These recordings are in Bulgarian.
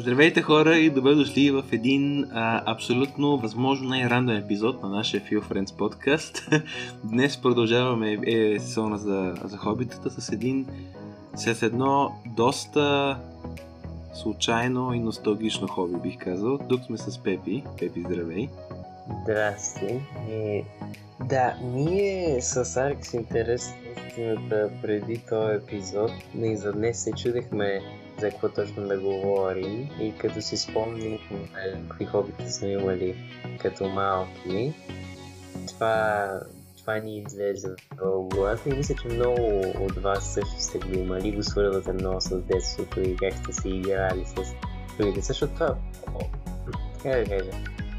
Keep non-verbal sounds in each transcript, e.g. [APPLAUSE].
Здравейте хора и добре дошли в един а, абсолютно възможно най-рандом епизод на нашия Few Friends подкаст. [LAUGHS] Днес продължаваме е, сезона за, за хобитата с един с едно доста случайно и носталгично хоби, бих казал. Тук сме с Пепи. Пепи, здравей! Здрасти! И, да, ние с Аркс интерес преди този епизод и за днес се чудехме за какво точно да говорим и като си спомним какви хобите сме имали като малки, това, това ни излезе в главата и мисля, че много от вас също сте го имали, го свързвате много с детството и как сте си играли с другите. Защото това, как да кажа,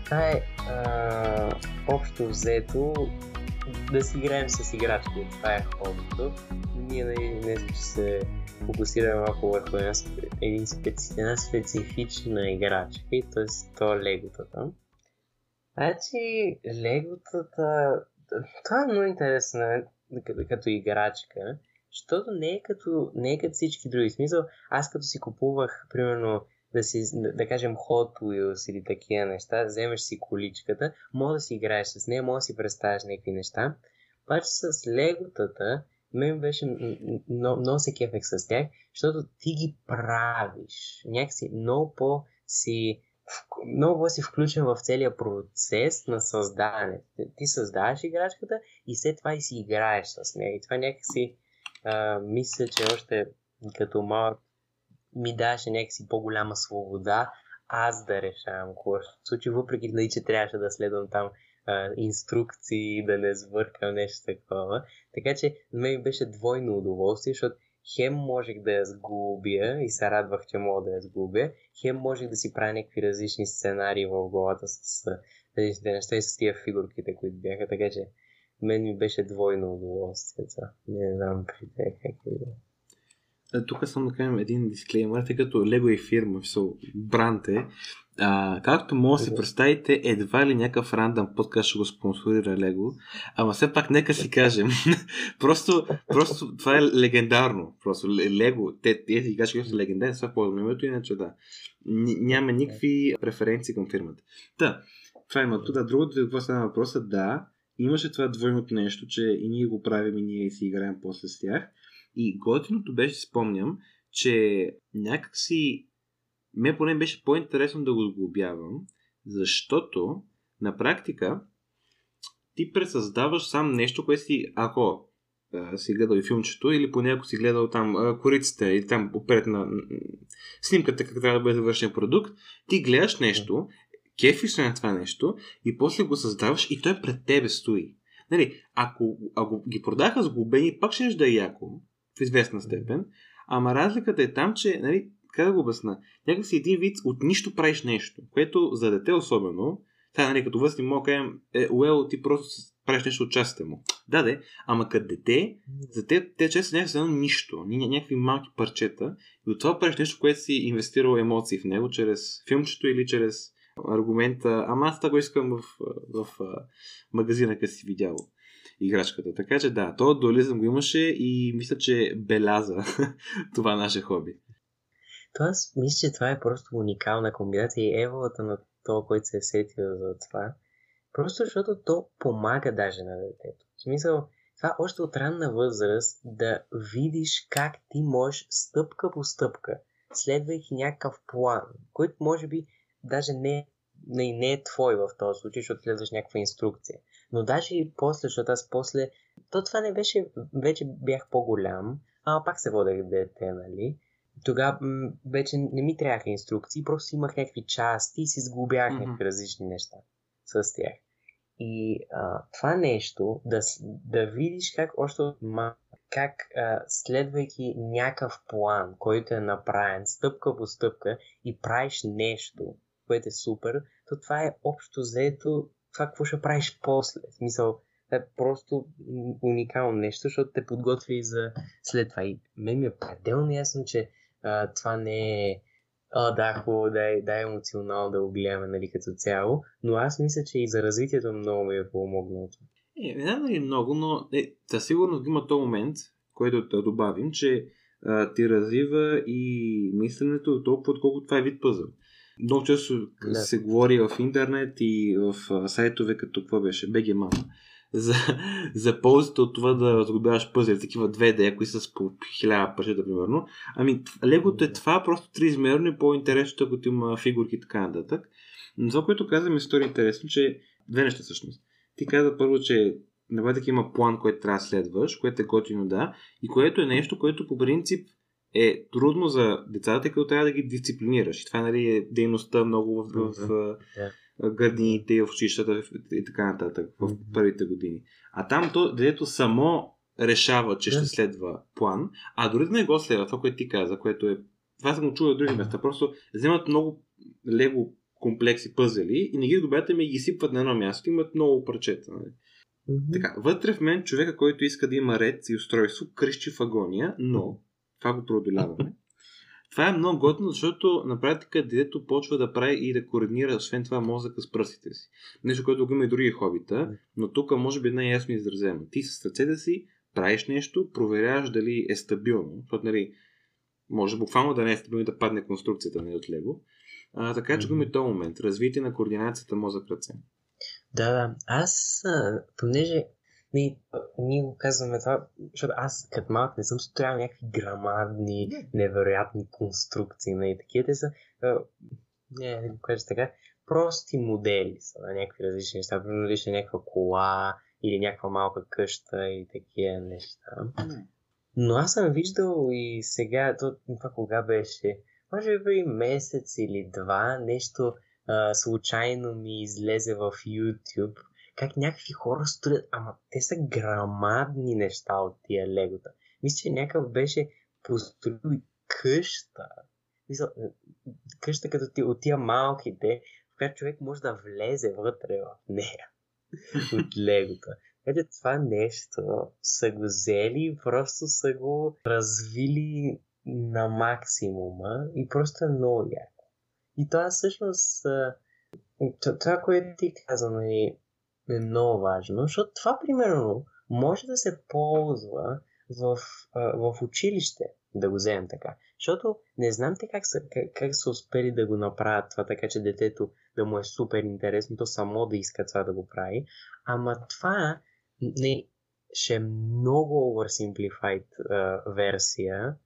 това е а, общо взето да си играем с играчки. Това е хобито. Ние нали, днес ще се фокусираме малко върху една, един специ, една специфична играчка и т.е. то е леготата. Значи, леготата... Това е много интересно като, като играчка, защото не е като, не е като всички други. Смисъл, аз като си купувах, примерно, да, си, да кажем Hot Wheels или такива неща, вземеш си количката, може да си играеш с нея, може да си представяш някакви неща. Обаче с леготата, мен беше много, много се кефех с тях, защото ти ги правиш. Някакси много по си много си включен в целия процес на създаване. Ти създаваш играчката и след това и си играеш с нея. И това някакси а, мисля, че още като малък ми даваше някакси по-голяма свобода аз да решавам какво ще случи, въпреки нали, че трябваше да следвам там а, инструкции, да не сбъркам нещо такова. Така че на мен беше двойно удоволствие, защото хем можех да я сгубя и се радвах, че мога да я сгубя, хем можех да си правя някакви различни сценарии в главата с различните неща и с тия фигурките, които бяха, така че мен ми беше двойно удоволствие. Не знам при те как е. Е, тук съм да кажем един дисклеймер, тъй като Лего е фирма, бранд е. А, както може да си представите, едва ли някакъв рандъм подкаст ще го спонсорира Лего, ама все пак нека си кажем. [LAUGHS] просто, просто това е легендарно. Просто Лего, те, тези играчки са легендарни, това по името, иначе да. Няма никакви преференции към фирмата. Да, това има. Да, другото, какво стана въпроса, да, имаше това двойното нещо, че и ние го правим и ние си играем после с тях. И готиното беше, спомням, че някакси ме поне беше по-интересно да го сглобявам, защото на практика ти пресъздаваш сам нещо, което си, ако а, си гледал и филмчето, или поне ако си гледал там а, корицата или там опред на снимката как трябва да бъде завършен продукт, ти гледаш нещо, кефиш на това нещо и после го създаваш и той пред тебе стои. Нали, ако, ако ги продаха сглобени, пак ще да е яко, в известна степен. Ама разликата е там, че, нали, как да го обясна, някак си един вид от нищо правиш нещо, което за дете особено, сега, нали, като възни мога кажем, е, уел, ти просто правиш нещо от частите му. Да, де, ама като дете, за те, те често някакси едно нищо, някакви малки парчета, и от това правиш нещо, което си инвестирал емоции в него, чрез филмчето или чрез аргумента, ама аз това го искам в, в, в магазина, къде си видял играчката. Така че да, то дуализъм го имаше и мисля, че беляза [LAUGHS] това наше хоби. То аз мисля, че това е просто уникална комбинация и еволата на то, който се е сетил за това. Просто защото то помага даже на детето. В смисъл, това още от ранна възраст да видиш как ти можеш стъпка по стъпка, следвайки някакъв план, който може би даже не, не, не е твой в този случай, защото следваш някаква инструкция. Но даже и после, защото аз после... То това не беше... Вече бях по-голям, а пак се водех дете, нали? Тогава вече не ми трябваха инструкции, просто имах някакви части и си сгубях mm-hmm. някакви различни неща с тях. И а, това нещо, да, да видиш как още от как а, следвайки някакъв план, който е направен стъпка по стъпка и правиш нещо, което е супер, то това е общо заето това какво ще правиш после. В смисъл, това е просто уникално нещо, защото те подготви и за след това. И мен ми е пределно ясно, че а, това не е а, да, хубаво, да е, да е емоционално да го гледаме нали, като цяло, но аз мисля, че и за развитието много ми е помогнало. Е, не знам дали много, но е, със сигурност има този момент, който да добавим, че а, ти развива и мисленето толкова, отколкото това е вид пъзъл. Много често да. се говори в интернет и в сайтове като какво беше, BG Mama, за, за ползата от това да разглобяваш пъзели, такива 2D, кои са с по 1000 парчета, примерно. Ами, легото е това, просто триизмерно и по-интересно, ако има фигурки и така нататък. Но това, което казвам, е стори интересно, че две неща всъщност. Ти каза първо, че на има план, който трябва да следваш, което е готино да, и което е нещо, което по принцип е трудно за децата, тъй като трябва да ги дисциплинираш. И това нали, е дейността много в, в, в градините, в училищата и така нататък в първите години. А там то, дето само решава, че ще следва план, а дори да не го следва, това, което ти каза, което е това съм го чувал от други места. Просто вземат много лего комплекси, пъзели и не ги добавят ми и ги сипват на едно място. Имат много парчета. Нали? Mm-hmm. Така, вътре в мен човека, който иска да има ред и устройство, кръщи в агония, но това го преодоляваме. Това е много готино, защото на практика детето почва да прави и да координира, освен това, мозъка с пръстите си. Нещо, което го има и други хобита, но тук може би най-ясно изразено. Ти с ръцете си правиш нещо, проверяваш дали е стабилно, защото нали, може буквално да не е стабилно да падне конструкцията нали, от лего. А, така че го има и този момент. Развитие на координацията мозък-ръце. Да, да. Аз, понеже ние, ние го казваме това, защото аз като малък не съм строял някакви грамадни, невероятни конструкции, нали, такива. Те са, не, не го кажа така, прости модели са на някакви различни неща. Примерно лише някаква кола или някаква малка къща и такива неща. Но аз съм виждал и сега, това кога беше, може би месец или два, нещо а, случайно ми излезе в YouTube, как някакви хора строят, ама те са грамадни неща от тия легота. Мисля, че някакъв беше построил къща. Мисля, къща като ти, от тия малките, в която човек може да влезе вътре в нея. [LAUGHS] от легота. Ето това нещо са го взели, просто са го развили на максимума и просто е много яко. И това всъщност това, което ти каза, нали, е много важно, защото това, примерно, може да се ползва в, в училище, да го вземем така. Защото не знам те как са, как, как са успели да го направят това, така че детето да му е супер интересно, то само да иска това да го прави. Ама това не, ще е много oversimplified uh, версия,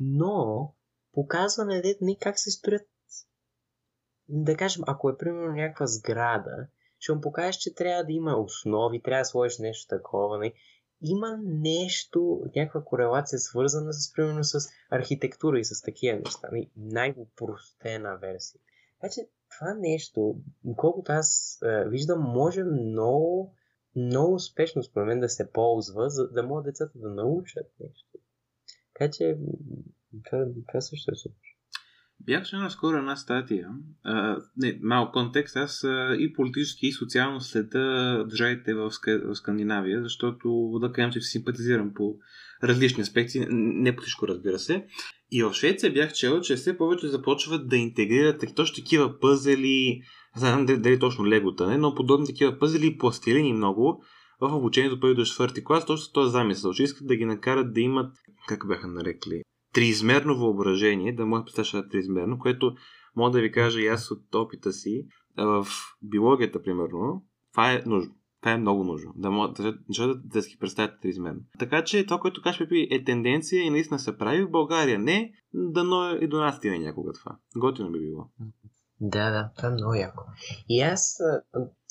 но показва на дете не как се строят да кажем, ако е примерно някаква сграда, ще му покажеш, че трябва да има основи, трябва да сложиш нещо такова. Не? Има нещо, някаква корелация свързана с, примерно, с архитектура и с такива неща. Най-простена версия. Така че това нещо, колкото аз е, виждам, може много, много успешно според мен да се ползва, за да могат децата да научат нещо. Така че това, това също е супер. Бях чел наскоро една статия. А, не, малко контекст. Аз а, и политически, и социално следа държавите в, в Скандинавия, защото да кажем, че симпатизирам по различни аспекти. Не по всичко, разбира се. И в Швеция бях чел, че все повече започват да интегрират точно такива пъзели, не знам дали, дали точно легота, не, но подобни такива пъзели пластилини много в обучението първи до четвърти клас, точно този замисъл, че искат да ги накарат да имат, как бяха нарекли, триизмерно въображение, да може да представя триизмерно, което мога да ви кажа и аз от опита си, в биологията, примерно, това е нужно. Това е много нужно. Да може да, да, да си представят триизмерно. Така че това, което кажеш, Пепи, е тенденция и наистина се прави в България. Не, дано и до нас стине някога това. Готино би било. Да, да, това е много яко. И аз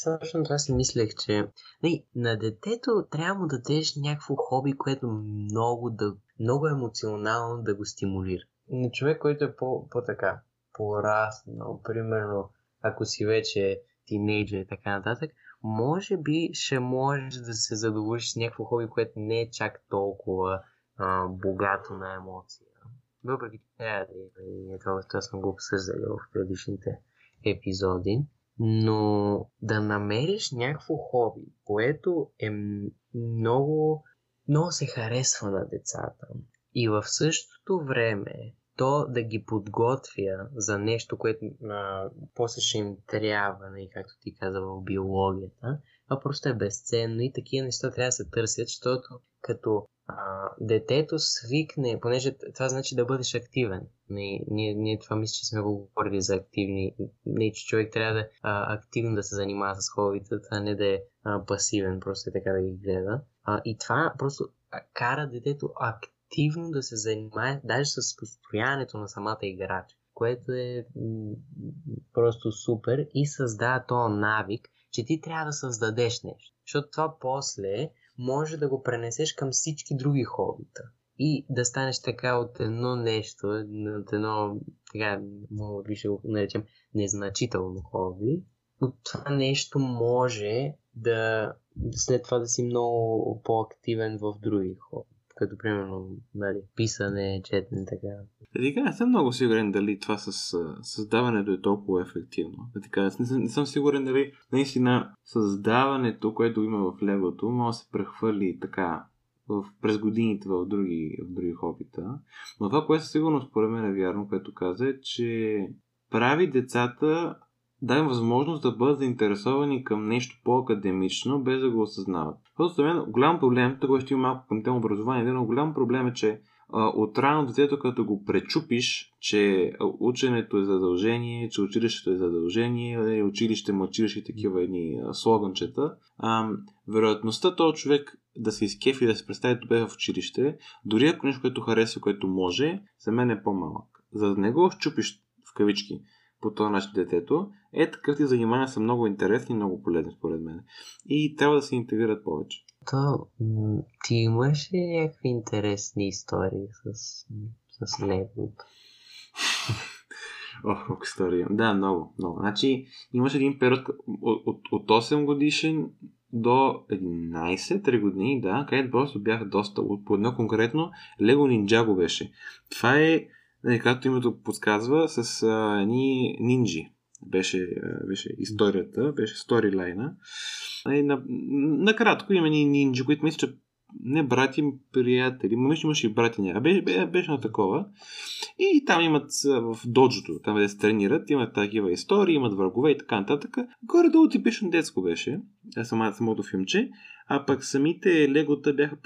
точно това си мислех, че не, нали, на детето трябва да дадеш някакво хоби, което много, да, много емоционално да го стимулира. На човек, който е по, по-така, пораснал, примерно, ако си вече тинейджер и така нататък, може би ще можеш да се задоволиш с някакво хоби, което не е чак толкова а, богато на емоции. Въпреки, че трябва. Това, това съм го обсъждали в предишните епизоди. Но да намериш някакво хоби, което е много, много се харесва на децата и в същото време то да ги подготвя за нещо, което а, после ще им трябва, нали, както ти каза в биологията, това просто е безценно и такива неща трябва да се търсят, защото като а, детето свикне, понеже това значи да бъдеш активен. Не, ние, ние това мисля, че сме го говорили за активни. Не, че човек трябва да а, активно да се занимава с хобита, а не да е а, пасивен, просто е така да ги гледа. А, и това просто кара детето активно да се занимае даже с построяването на самата играча, което е м- просто супер и създава този навик, че ти трябва да създадеш нещо. Защото това после може да го пренесеш към всички други хобита. И да станеш така от едно нещо, от едно, така, може би ще го наречем, незначително хоби, от това нещо може да след това да си много по-активен в други хоби като примерно нали, писане, четене, така. Така, не съм много сигурен дали това с създаването е толкова ефективно. Така, не, съм, не съм сигурен дали наистина създаването, което има в легото, може да се прехвърли така в, през годините в други, в други хобита. Но това, което сигурно според мен е вярно, което каза, е, че прави децата да им възможност да бъдат заинтересовани към нещо по-академично, без да го осъзнават. Защото за мен голям проблем, тук ще има малко към тема образование, но голям проблем е, че от рано детето, като го пречупиш, че ученето е задължение, че училището е задължение, училище, мъчилище и такива едни слоганчета, а, вероятността този човек да се изкефи и да се представи добре в училище, дори ако нещо, което хареса, което може, за мен е по-малък. За да не го щупиш в кавички, по този начин детето, е такъв ти занимания са много интересни и много полезни според мен. И трябва да се интегрират повече. То, ти имаш ли някакви интересни истории с, с него? [LAUGHS] Ох, колко история. Да, много, много. Значи, имаш един период от, от, от 8 годишен до 11, 3 години, да, където просто бях доста, по едно конкретно, Лего Ninjago беше. Това е нали, както името подсказва, с а, ни нинджи. Беше, беше историята, беше сторилайна. Нали, накратко има ни нинджи, които мисля, че не брати, приятели, мисля, имаше и брати няма. Беше, беше на такова. И там имат в доджото, там де се тренират, имат такива истории, имат врагове и така нататък. Горе-долу типично детско беше, самото, самото филмче. А пък самите легота бяха,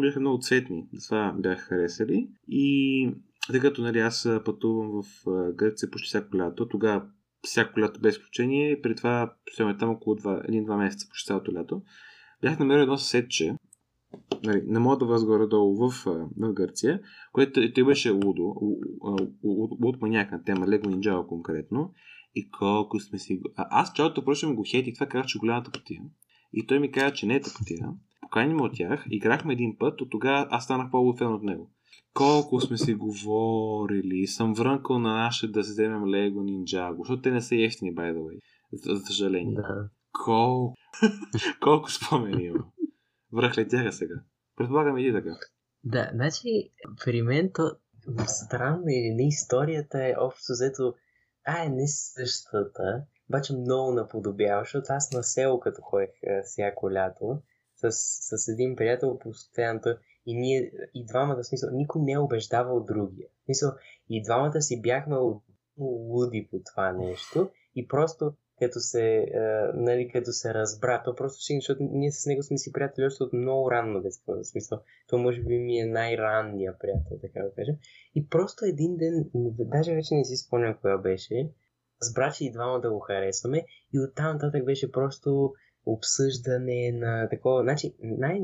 бяха много цветни. Това бяха харесали. И тъй като нали, аз пътувам в Гърция почти всяко лято, тогава всяко лято без изключение, при това стояме там около 1-2 месеца почти цялото лято, бях намерил едно съседче, нали, не мога да възгоре долу в, в Гърция, което той беше лудо, от маняк тема, Лего Нинджао конкретно, и колко сме си... А, аз цялото прочим го хейтих, това казах, че голямата потия. И той ми каза, че не е тъпотия. Покани ме от тях, играхме един път, от тогава аз станах по-лутен от него колко сме си говорили. Съм врънкал на наше да вземем Лего Ninjago, защото те не са ефтини, by the way. За, за съжаление. Да. Кол... [LAUGHS] колко спомени има. Връхлетяха сега. Предполагам и така. Да, значи при мен то странно или не историята е общо взето а, е не същата, обаче много наподобява, защото аз на село като ходех всяко лято с, с един приятел постоянно и ние и двамата, смисъл, никой не е убеждавал другия. Смисъл, и двамата си бяхме луди по това нещо и просто като се, е, нали, като се разбра, то просто ще, защото ние с него сме си приятели още от много ранно детство, в смисъл, то може би ми е най-ранния приятел, така да кажем. И просто един ден, даже вече не си спомням коя беше, разбра, че и двама да го харесваме и оттам нататък беше просто обсъждане на такова, значи най-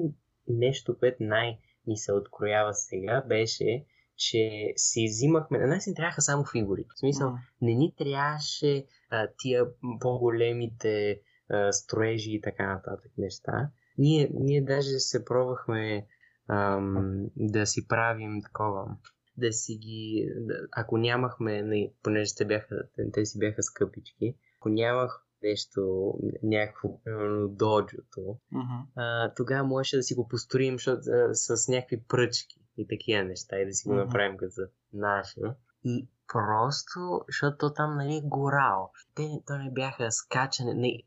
нещо, което най- ми се откроява сега, беше, че си взимахме, на нас ни трябваха само фигури. В смисъл, mm. не ни трябваше а, тия по-големите а, строежи и така нататък неща. Ние, ние даже се пробвахме ам, да си правим такова, да си ги, да, ако нямахме, не, понеже те, бяха, те си бяха скъпички, ако нямах нещо, някакво, примерно, доджото, а, тогава можеше да си го построим защото, а, с някакви пръчки и такива неща и да си го uh-huh. направим като наше. И просто, защото там, нали, горал. Те, то не бяха скачане, не,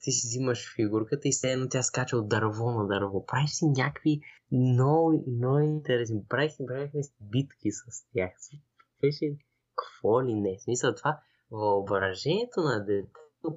ти си взимаш фигурката и все едно тя скача от дърво на дърво. Правиш си някакви много, много интересни. Правих си, правихме си битки с тях. Беше какво ли не. Смисъл това, въображението на дете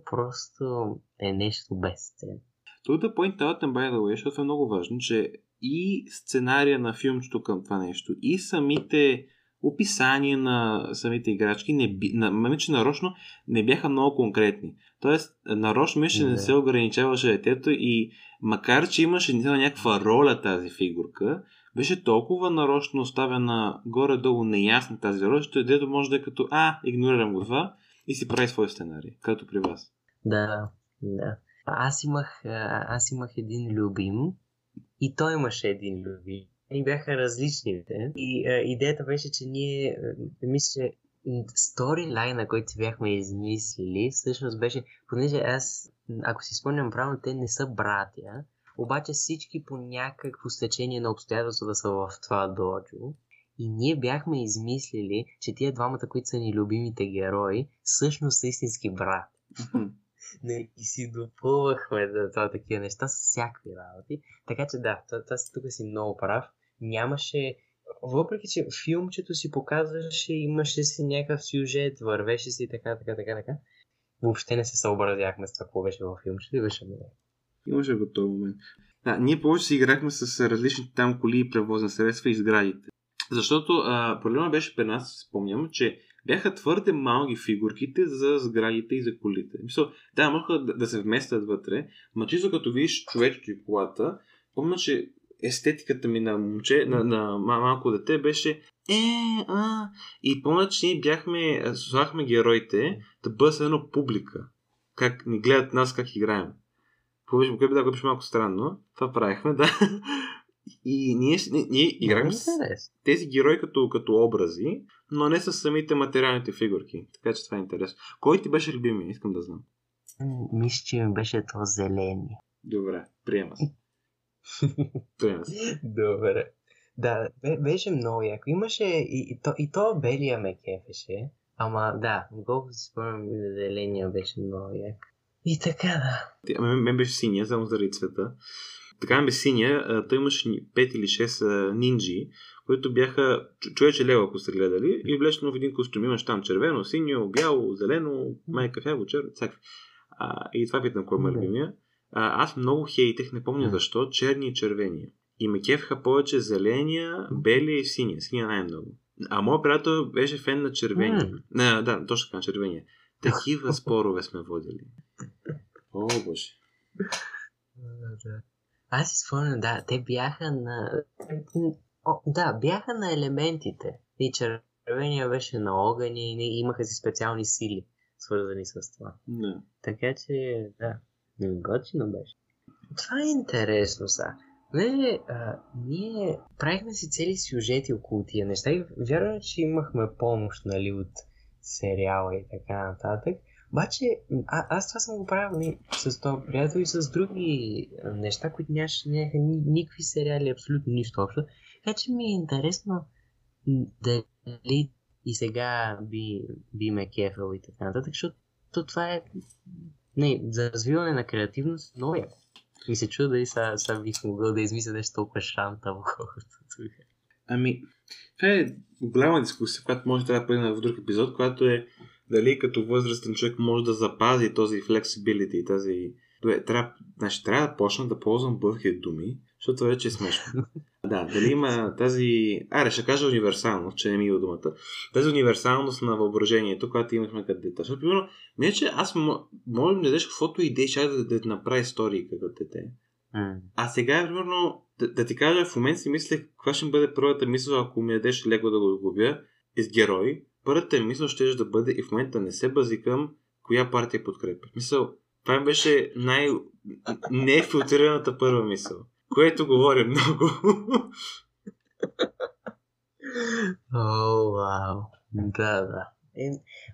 просто е нещо безценно. Тут е по-интересен, by the way, защото е много важно, че и сценария на филмчето към това нещо, и самите описания на самите играчки, не би, на, мисля, че нарочно не бяха много конкретни. Тоест, нарочно мисля, не се ограничаваше детето и макар, че имаше някаква роля тази фигурка, беше толкова нарочно оставена горе-долу неясна тази роля, че дето може да е като а, игнорирам го това и си прави свой сценарий, като при вас. Да, да. Аз имах, аз имах един любим и той имаше един любим. И бяха различните. И а, идеята беше, че ние, мисля, че сторилайна, който бяхме измислили, всъщност беше, понеже аз, ако си спомням правилно, те не са братя, обаче всички по някакво стечение на обстоятелства са в това доджо. И ние бяхме измислили, че тия двамата, които са ни любимите герои, всъщност са истински брат. [LAUGHS] Не, и си допълвахме да това такива неща с всякакви работи. Така че да, това, това, тук си много прав. Нямаше въпреки, че филмчето си показваше, имаше си някакъв сюжет, вървеше си така, така, така, така, въобще не се съобразяхме с това, какво беше във филмчето и беше много. Имаше го този момент. Да, ние повече си играхме с различните там коли и превозни средства и сградите. Защото а, проблема беше при нас, спомням, че бяха твърде малки фигурките за сградите и за колите. Мисъл, да, могат да, да се вместят вътре, но чисто като видиш човечето и колата, помня, че естетиката ми на момче, на, на малко дете беше е, а, и помня, че ние бяхме, слагахме героите да бъдат едно публика. Как ни гледат нас как играем. Повече, да, беше малко странно. Това правихме, да. [LAUGHS] И ние, ние, ние играхме с тези герои като, като образи, но не с самите материалните фигурки. Така че това е интересно. Кой ти беше любимия? Искам да знам. Мисля, че ми беше то зелени. Добре, приема се. [LAUGHS] приема се. Добре. Да, беше много яко. Имаше и, и, то, и то белия ме кефеше. Ама да, колко си спомням, зеления беше много як. И така да. Мен беше синия, само заради цвета. Така ме синя, той имаше 5 или 6 нинджи, които бяха човече лево, ако сте гледали, и влечено в един костюм. Имаш там червено, синьо, бяло, зелено, май кафяво, черно, всякакви. А, и това питам кой е любимия. А, аз много хейтех, не помня защо, черни и червения. И ме кефха повече зеления, белия и синия. Синия най-много. А моят приятел беше фен на червения. Mm. Не, да, точно така, на червения. Такива [LAUGHS] спорове сме водили. О, боже. Аз си спомням, да, те бяха на... О, да, бяха на елементите. И червения беше на огъни и имаха си специални сили, свързани с това. Не. Така че, да, готино беше. Това е интересно са. Не, а, ние правихме си цели сюжети около тия неща и вярвам, че имахме помощ, нали, от сериала и така нататък. Обаче, а, аз това съм го правил не, с този приятел и с други неща, които нямаше, нямаха ни, никакви сериали, абсолютно нищо общо. Така че ми е интересно дали и сега би, би ме кефал и така нататък, защото това е не, за развиване на креативност много е. И се чуда дали са, са бих могъл да измисля нещо толкова шантаво, [LAUGHS] колкото тук. Ами, това е голяма дискусия, която може да бъде в друг епизод, която е дали като възрастен човек може да запази този flexibility, тази... Добре, трябва, значи, трябва да почна да ползвам бъдки думи, защото вече е смешно. [LAUGHS] да, дали има тази... Аре, ще кажа универсалност, че не ми е думата. Тази универсалност на въображението, която имахме като дете. Защото, примерно, не че аз може да дадеш каквото идея, ще да, да, да направи истории като дете. Mm. А сега, примерно, да, да, ти кажа, в момента си мисля, каква ще бъде първата мисъл, ако ми дадеш леко да го губя, с герой, първата мисъл ще да бъде и в момента не се базикам коя партия подкрепя. Мисъл, това ми беше най- нефилтрираната първа мисъл, което говори много. О, вау. Да, да. Е,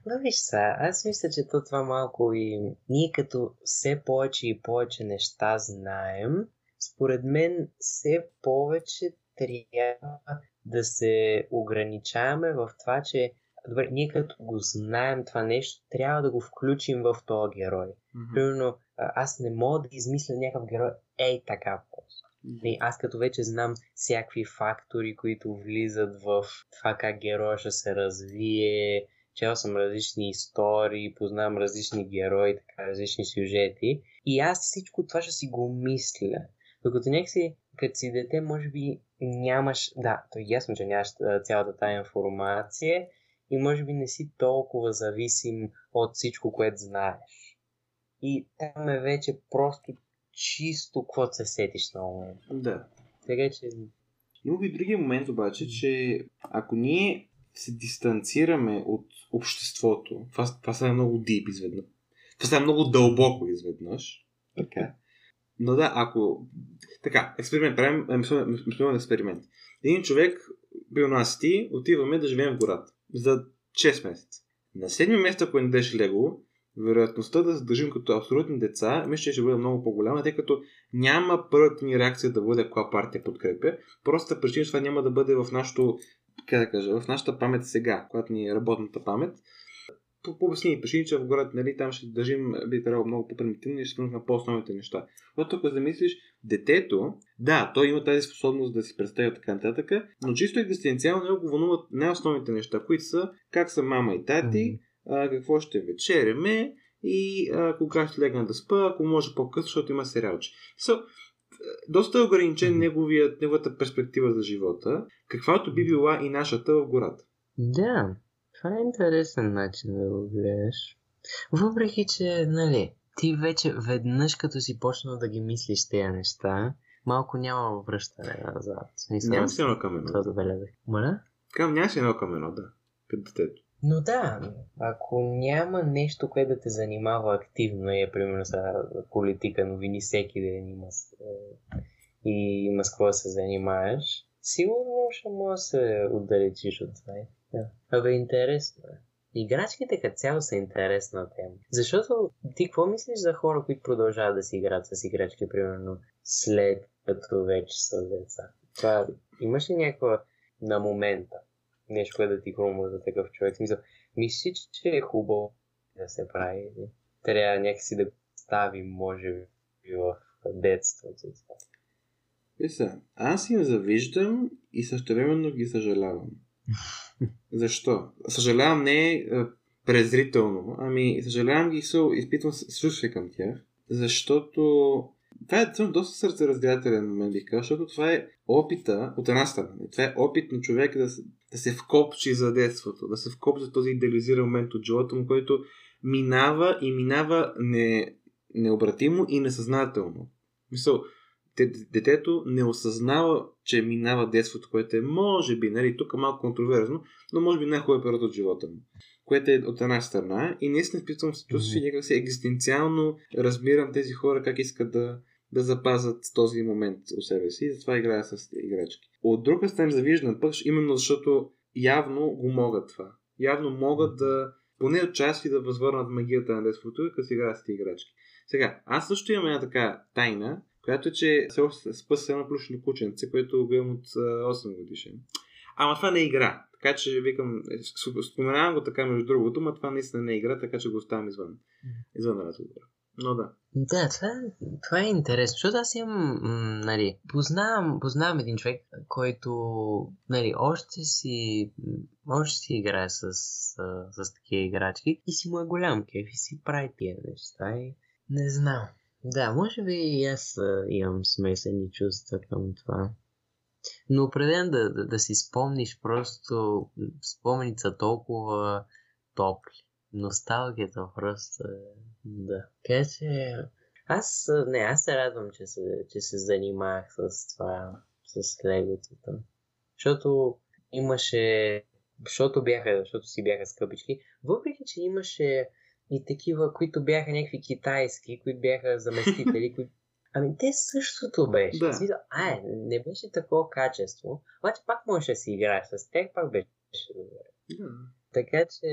но виж са, аз мисля, че то това малко и ние като все повече и повече неща знаем, според мен все повече трябва да се ограничаваме в това, че добре, ние като го знаем това нещо, трябва да го включим в този герой. Mm-hmm. Примерно, аз не мога да измисля някакъв герой ей така просто. Mm-hmm. Аз като вече знам всякакви фактори, които влизат в това как героя ще се развие, чел съм различни истории, познавам различни герои, така, различни сюжети. И аз всичко това ще си го мисля. Докато някакси като си дете, може би нямаш, да, то е ясно, че нямаш цялата тази информация и може би не си толкова зависим от всичко, което знаеш. И там е вече просто чисто какво се сетиш на момент. Да. Така че... Има и другия момент обаче, че ако ние се дистанцираме от обществото, това, това става много дип изведнъж. Това става много дълбоко изведнъж. Така. Но да, ако... Така, експеримент, правим мисловен експеримент. Един човек, бил нас ти, отиваме да живеем в гората. За 6 месеца. На 7 месец, ако не дадеш лего, вероятността да се държим като абсолютни деца, мисля, че ще бъде много по-голяма, тъй като няма първата ни реакция да бъде коя партия подкрепя. Просто причина, това няма да бъде в нашото, как да кажа, в нашата памет сега, когато ни е работната памет. По, по обяснени причини, че в гората, нали, там ще държим, би трябвало много по-примитивно и ще на по-основните неща. Но тук замислиш, детето, да, той има тази способност да си представя така нататък, но чисто екзистенциално него го вълнуват най-основните неща, които са как са мама и тати, mm-hmm а, какво ще вечеряме и а, кога ще легна да спа, ако може по-късно, защото има сериалче. So, доста е ограничен неговият, неговата перспектива за живота, каквато би била и нашата в гората. Да, това е интересен начин да го гледаш. Въпреки, че, нали, ти вече веднъж като си почнал да ги мислиш тези неща, малко няма връщане назад. Няма си едно към едно. Това забелязах. Моля? Кам нямаш едно към едно, да. Като детето. Но да, ако няма нещо, което да те занимава активно, е примерно за политика, новини всеки ден има е, и има с какво да се занимаеш, сигурно ще може да се отдалечиш от това. Да. Абе, интересно е. Играчките като цяло са интересна тема. Защото ти какво мислиш за хора, които продължават да си играят с играчки, примерно след като вече са деца? Това имаш ли някаква на момента нещо, което да ти хрумва за такъв човек. Смисъл, мислиш, че е хубаво да се прави. Трябва някакси да стави, може би, в детството. Иса, аз им завиждам и същевременно ги съжалявам. [LAUGHS] Защо? Съжалявам не е презрително, ами съжалявам ги и изпитвам съчувствие към тях, защото това е доста сърцеразделителен момент, бих казал, защото това е опита, от една страна, това е опит на човека да, да се вкопчи за детството, да се вкопчи за този идеализиран момент от живота му, който минава и минава не, необратимо и несъзнателно. Мисъл, детето не осъзнава, че минава детството, което е, може би, нали, тук е малко контроверзно, но може би най-хубава период от живота му. Което е от една страна и наистина изпитвам се чувство, mm-hmm. някак си екзистенциално разбирам тези хора как искат да, да запазят този момент у себе си и затова играя с играчки. От друга страна завиждам пък, именно защото явно го могат това. Явно могат да поне отчасти да възвърнат магията на детството, като си играят с тези играчки. Сега, аз също имам една така тайна, която че се спъса едно плюшно кученце, което го имам от 8 годишен. Ама това не е игра. Така че викам, е, споменавам го така между другото, но това наистина не е игра, така че го оставям извън, извън разговора. Но да. Да, това, това е интересно, защото аз имам, м- нали, познавам, познавам един човек, който, нали, още си, още си играе с, с, с такива играчки и си му е голям кеф и си прави тия неща и не знам. Да, може би и аз имам смесени чувства към това. Но определено да, да, да си спомниш просто спомените са толкова топли. Носталгията просто да. Така че аз, не, аз се радвам, че се, че се занимавах с това, с леготата. Защото имаше, защото бяха, защото си бяха скъпички, въпреки, че имаше и такива, които бяха някакви китайски, които бяха заместители, [LAUGHS] които Ами те същото беше. Да. Смисъл, а, е, не беше такова качество, обаче пак можеше да си играеш с тях, пак беше добре. Да. Така че,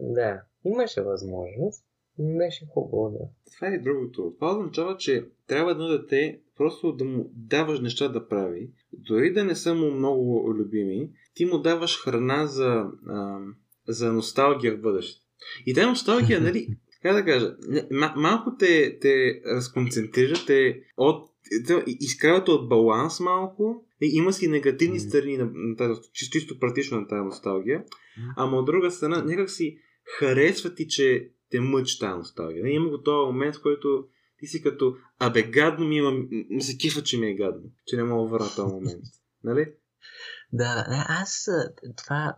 да, имаше възможност. Беше хубаво, да. Това е другото. Това означава, че трябва едно дете просто да му даваш неща да прави. Дори да не са му много любими, ти му даваш храна за, а, за носталгия в бъдеще. И тази носталгия, нали, [LAUGHS] как да кажа, малко те, те разконцентрират, те от, изкарват от баланс малко, и има си негативни страни на, на тази, чисто, чисто практично на тази носталгия, ама от друга страна, някак си харесва ти, че те мъчи тази носталгия. Не, има го този момент, в който ти ти си като, абе гадно ми има, ми се кифа, че ми е гадно, че не мога да върна този момент. Нали? Да, аз това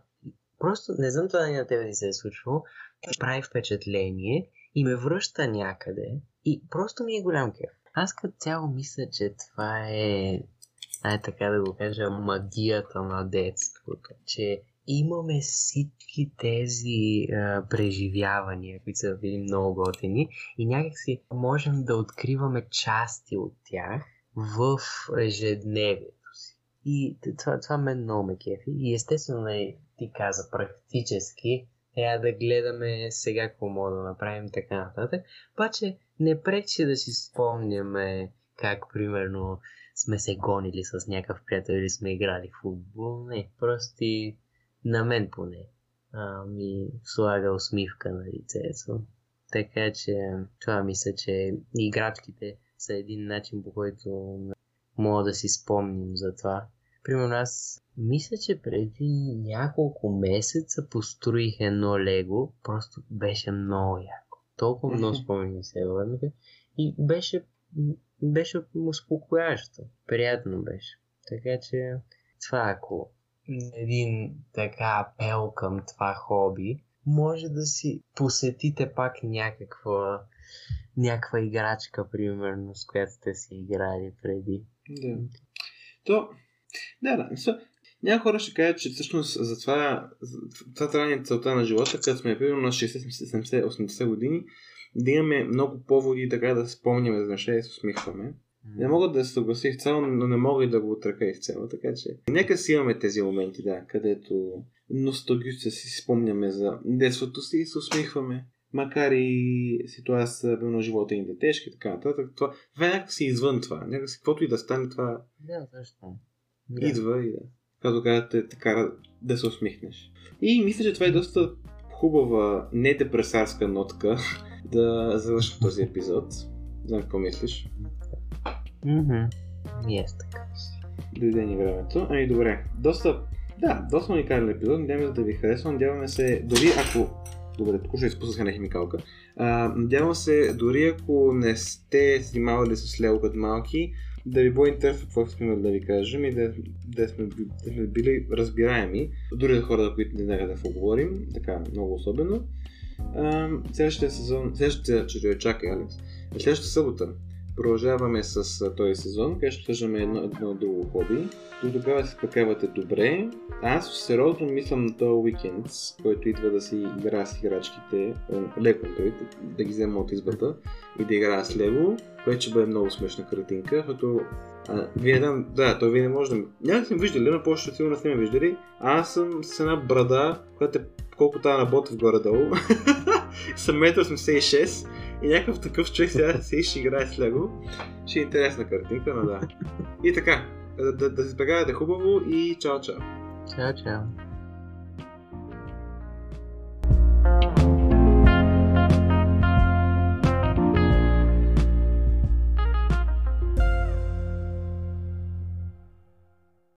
просто не знам това на тебе да се е случвало, прави впечатление и ме връща някъде и просто ми е голям кеф. Аз като цяло мисля, че това е, ай така да го кажа, магията на детството, че имаме всички тези а, преживявания, които са били много готини и някакси можем да откриваме части от тях в ежедневието си. И това, това мен много ме кефи. И естествено, нали, ти каза практически, трябва да гледаме сега какво мога да направим така нататък. Обаче не пречи да си спомняме как примерно сме се гонили с някакъв приятел или сме играли в футбол. Не, просто на мен поне а, ми слага усмивка на лицето. Така че това мисля, че играчките са един начин по който мога да си спомним за това. Примерно аз мисля, че преди няколко месеца построих едно лего, просто беше много яко. Толкова много спомени се върнаха и беше, беше успокоящо. Приятно беше. Така че това ако един така апел към това хоби, може да си посетите пак някаква, някаква играчка, примерно, с която сте си играли преди. Да. То, да, да. Някои хора ще кажат, че всъщност за това, това трябва е целта на живота, като сме примерно на 60, 70, 80 години, да имаме много поводи така да спомняме за неща и се усмихваме. Не мога да се съглася изцяло, но не мога и да го отръка изцяло, така че нека си имаме тези моменти, да, където носталгично си спомняме за детството си и се усмихваме. Макар и ситуация на живота им да е тежка и така нататък, това, това е някакси извън това. Някакси, каквото и да стане, това да, защо? идва и да. Като казвате, така да се усмихнеш. И мисля, че това е доста хубава, недепресарска нотка [LAUGHS] да завършим този епизод. Знам какво мислиш. Мхм. Аз така. Дойде ни времето. Ами добре. Доста, да, доста уникален епизод. Надяваме се да ви харесва. Надяваме се, дори ако Добре, тук ще изпуснах една химикалка. А, надявам се, дори ако не сте снимавали с Лео като малки, да ви бъде интересно какво искаме да ви кажем и да, да, сме, да сме били разбираеми. Дори за хората, които не знаят да какво говорим, така много особено. Следващия сезон, следващия, че чакай, Алекс, следващата събота Продължаваме с този сезон, където слъжаме едно, едно друго хоби. До тогава се спакавате добре. Аз сериозно мислям на този уикенд, който идва да си игра с играчките, леко да ги взема от избата и да играя с Лего, което ще бъде много смешна картинка, защото а, вие да, да, то вие не може да... Няма да сме виждали, но повечето сигурно сте ме виждали. Аз съм с една брада, която е колко тази на в горе-долу. [LAUGHS] съм 1,86 и някакъв такъв човек сега [LAUGHS] се ще играе с Лего. Ще е интересна картинка, но да. И така, да, да, да се избегавате хубаво и чао-чао. Чао-чао.